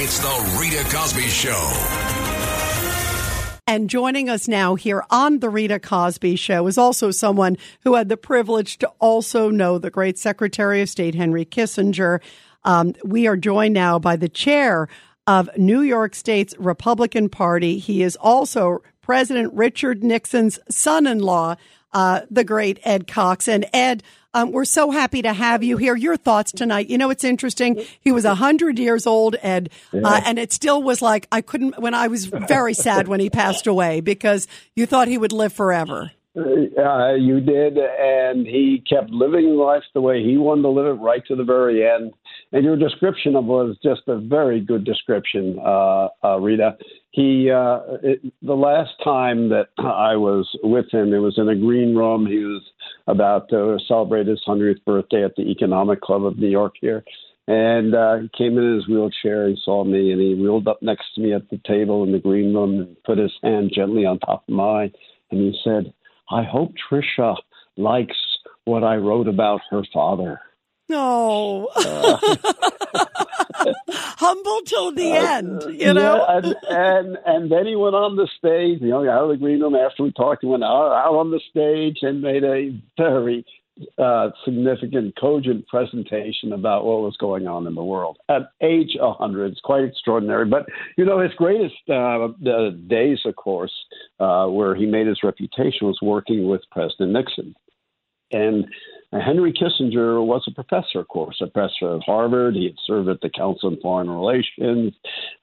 It's the Rita Cosby Show. And joining us now here on the Rita Cosby Show is also someone who had the privilege to also know the great Secretary of State Henry Kissinger. Um, we are joined now by the chair of New York State's Republican Party. He is also President Richard Nixon's son in law, uh, the great Ed Cox. And Ed, um, we're so happy to have you here. Your thoughts tonight. You know, it's interesting. He was 100 years old, Ed, uh, and it still was like I couldn't, when I was very sad when he passed away because you thought he would live forever. Uh, you did, and he kept living life the way he wanted to live it right to the very end. And your description of was just a very good description, uh, uh, Rita. He, uh, it, the last time that I was with him, it was in a green room. He was about to celebrate his 100th birthday at the Economic Club of New York here. And uh, he came in his wheelchair. He saw me, and he wheeled up next to me at the table in the green room and put his hand gently on top of mine. And he said, I hope Tricia likes what I wrote about her father. No. Uh, Humble till the uh, end, you know? Yeah, and, and, and then he went on the stage, you know, out of the green room after we talked, he went out, out on the stage and made a very significant, cogent presentation about what was going on in the world at age 100. It's quite extraordinary. But, you know, his greatest uh, days, of course, uh, where he made his reputation was working with President Nixon. And Henry Kissinger was a professor, of course, a professor at Harvard. He had served at the Council on Foreign Relations.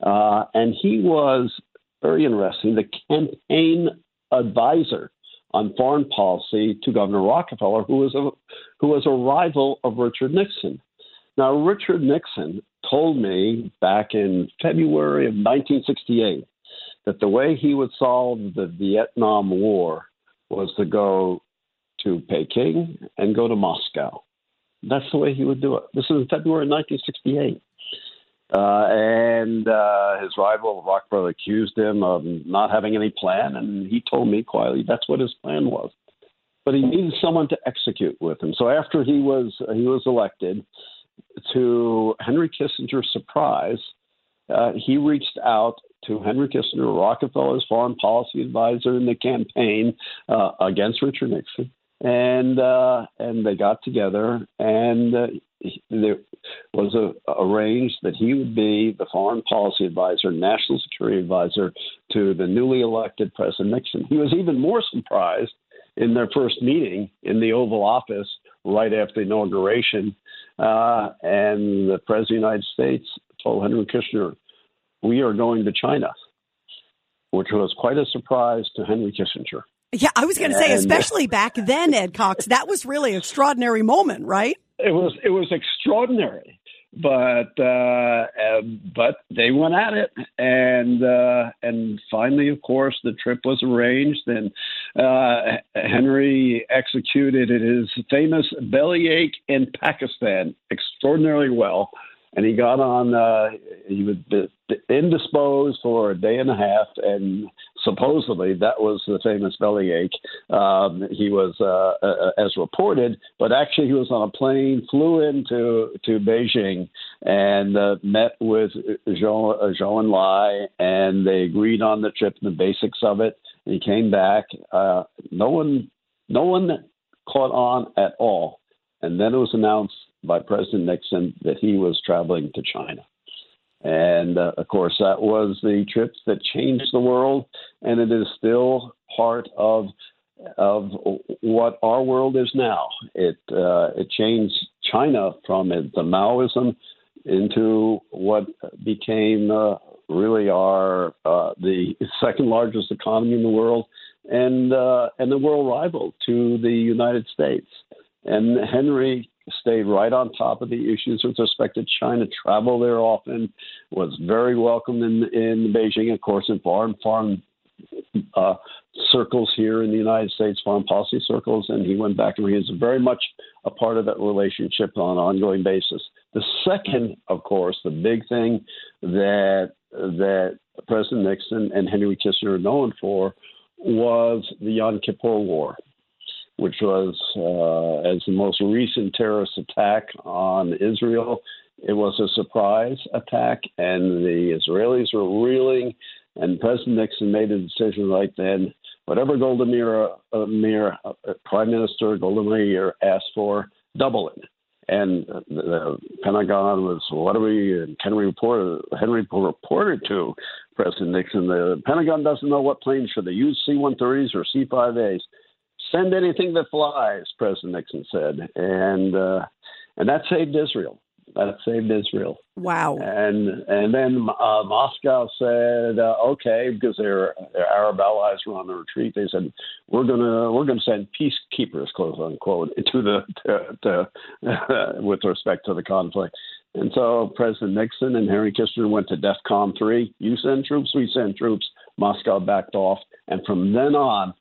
Uh, and he was very interesting, the campaign advisor on foreign policy to Governor Rockefeller, who was a who was a rival of Richard Nixon. Now, Richard Nixon told me back in February of 1968 that the way he would solve the Vietnam War was to go to Peking and go to Moscow. That's the way he would do it. This is in February 1968. Uh, and uh, his rival Rockefeller accused him of not having any plan, and he told me quietly that's what his plan was. But he needed someone to execute with him. So after he was he was elected, to Henry Kissinger's surprise, uh, he reached out to Henry Kissinger, Rockefeller's foreign policy advisor in the campaign uh, against Richard Nixon, and uh, and they got together and uh, there was a, arranged that he would be the foreign policy advisor, national security advisor to the newly elected President Nixon. He was even more surprised in their first meeting in the Oval Office right after the inauguration. Uh, and the President of the United States told Henry Kissinger, We are going to China, which was quite a surprise to Henry Kissinger. Yeah, I was going to say, especially back then, Ed Cox, that was really an extraordinary moment, right? it was it was extraordinary but uh, uh, but they went at it, and uh, and finally, of course, the trip was arranged, and uh, Henry executed his famous bellyache in Pakistan extraordinarily well, and he got on. Uh, he was indisposed for a day and a half, and supposedly that was the famous bellyache. Um, he was, uh, uh, as reported, but actually he was on a plane, flew into to Beijing, and uh, met with Zhou, uh, Zhou Enlai, and they agreed on the trip and the basics of it. And he came back. Uh, no one, no one caught on at all, and then it was announced by President Nixon that he was traveling to China. And uh, of course, that was the trip that changed the world, and it is still part of of what our world is now. It uh, it changed China from the Maoism into what became uh, really our uh, the second largest economy in the world, and uh, and the world rival to the United States. And Henry stayed right on top of the issues with respect to China, traveled there often, was very welcome in in Beijing, of course, in foreign foreign uh, circles here in the United States, foreign policy circles, and he went back and he was very much a part of that relationship on an ongoing basis. The second, of course, the big thing that that President Nixon and Henry Kissinger are known for was the Yom Kippur War, which was uh, as the most recent terrorist attack on Israel. It was a surprise attack, and the Israelis were reeling. And President Nixon made a decision right then. Whatever Golda Meir, uh, Meir uh, Prime Minister Golda Meir asked for, double it. And the Pentagon was, what do we, and Henry reported, Henry reported to President Nixon, the Pentagon doesn't know what planes should they use, C-130s or C-5As. Send anything that flies, President Nixon said. And, uh, and that saved Israel. That saved Israel. Wow. And and then uh, Moscow said, uh, okay, because their, their Arab allies were on the retreat. They said, we're gonna we're gonna send peacekeepers, quote unquote, to the to, to, with respect to the conflict. And so President Nixon and Henry Kissinger went to DEFCON three. You send troops, we send troops. Moscow backed off, and from then on,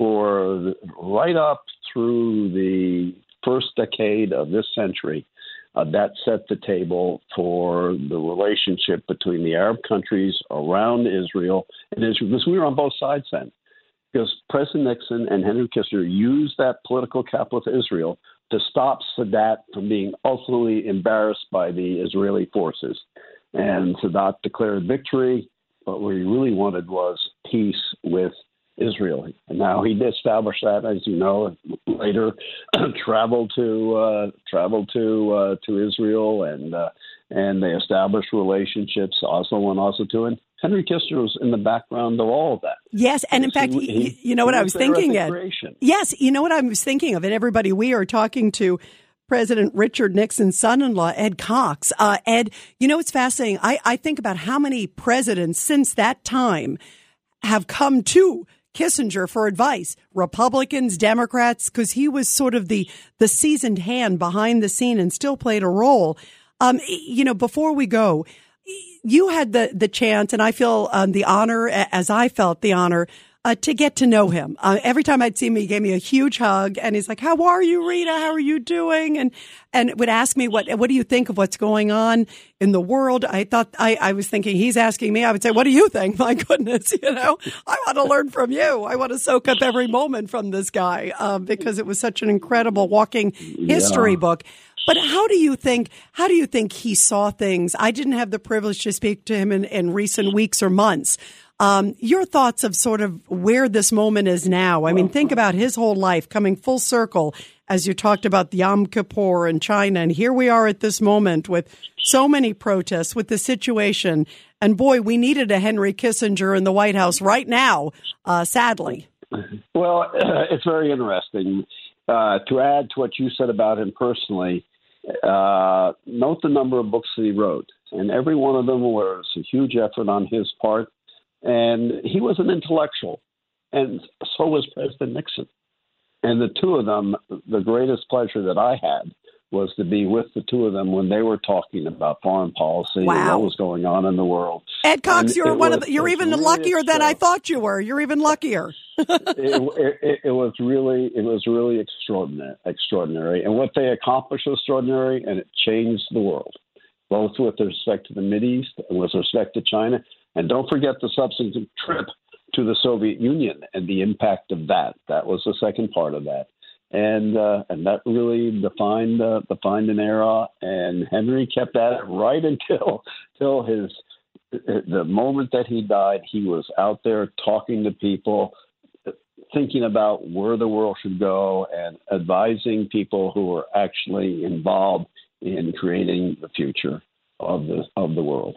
for right up through the first decade of this century, uh, that set the table for the relationship between the Arab countries around Israel and Israel, because we were on both sides then. Because President Nixon and Henry Kissinger used that political capital of Israel to stop Sadat from being ultimately embarrassed by the Israeli forces. And Sadat declared victory, but what he really wanted was peace with Israel. And now he established that, as you know, later traveled to uh, traveled to uh, to Israel, and uh, and they established relationships. Oslo and Oslo two, and Henry Kissinger was in the background of all of that. Yes, and in fact, he, you know what I was thinking, Ed. Yes, you know what I was thinking of, and everybody we are talking to. President Richard Nixon's son-in-law, Ed Cox. Uh, Ed, you know, it's fascinating. I, I think about how many presidents since that time have come to Kissinger for advice, Republicans, Democrats, because he was sort of the the seasoned hand behind the scene and still played a role. Um, you know, before we go, you had the the chance, and I feel um, the honor, as I felt the honor uh, to get to know him. Uh, every time I'd see him, he gave me a huge hug, and he's like, "How are you, Rita? How are you doing?" and and would ask me, "What what do you think of what's going on in the world?" I thought I, I was thinking he's asking me. I would say, "What do you think?" My goodness, you know, I want to learn from you. I want to soak up every moment from this guy um, because it was such an incredible walking history yeah. book. But how do you think? How do you think he saw things? I didn't have the privilege to speak to him in, in recent weeks or months. Um, your thoughts of sort of where this moment is now. I mean, think about his whole life coming full circle as you talked about the Yom Kippur and China. And here we are at this moment with so many protests, with the situation. And boy, we needed a Henry Kissinger in the White House right now, uh, sadly. Well, uh, it's very interesting. Uh, to add to what you said about him personally, uh, note the number of books that he wrote. And every one of them was a huge effort on his part and he was an intellectual, and so was President Nixon. And the two of them, the greatest pleasure that I had was to be with the two of them when they were talking about foreign policy wow. and what was going on in the world. Ed Cox, and you're one of the, you're even really luckier than I thought you were. You're even luckier. it, it, it, was really it was really extraordinary, extraordinary, and what they accomplished was extraordinary, and it changed the world, both with respect to the Mid East and with respect to China. And don't forget the subsequent trip to the Soviet Union and the impact of that. That was the second part of that. And uh, and that really defined uh, defined an era. And Henry kept at it right until until his the moment that he died. He was out there talking to people, thinking about where the world should go, and advising people who were actually involved in creating the future of the of the world.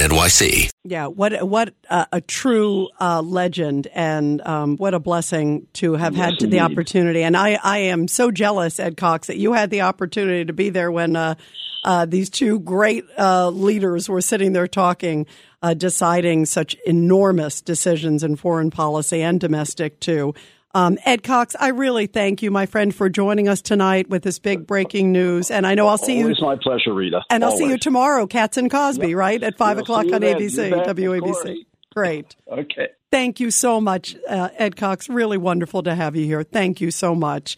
NYC. Yeah, what what uh, a true uh, legend, and um, what a blessing to have Yes, had to the opportunity. And I, I am so jealous, Ed Cox, that you had the opportunity to be there when uh, uh, these two great uh, leaders were sitting there talking, uh, deciding such enormous decisions in foreign policy and domestic too. Um, Ed Cox, I really thank you, my friend, for joining us tonight with this big breaking news. And I know I'll see you Always my pleasure, Rita. and I'll see you tomorrow, Cats and Cosby, right? At 5 We'll o'clock on then. ABC, You bet, of WABC. Great. Okay. Thank you so much, uh, Ed Cox. Really wonderful to have you here. Thank you so much.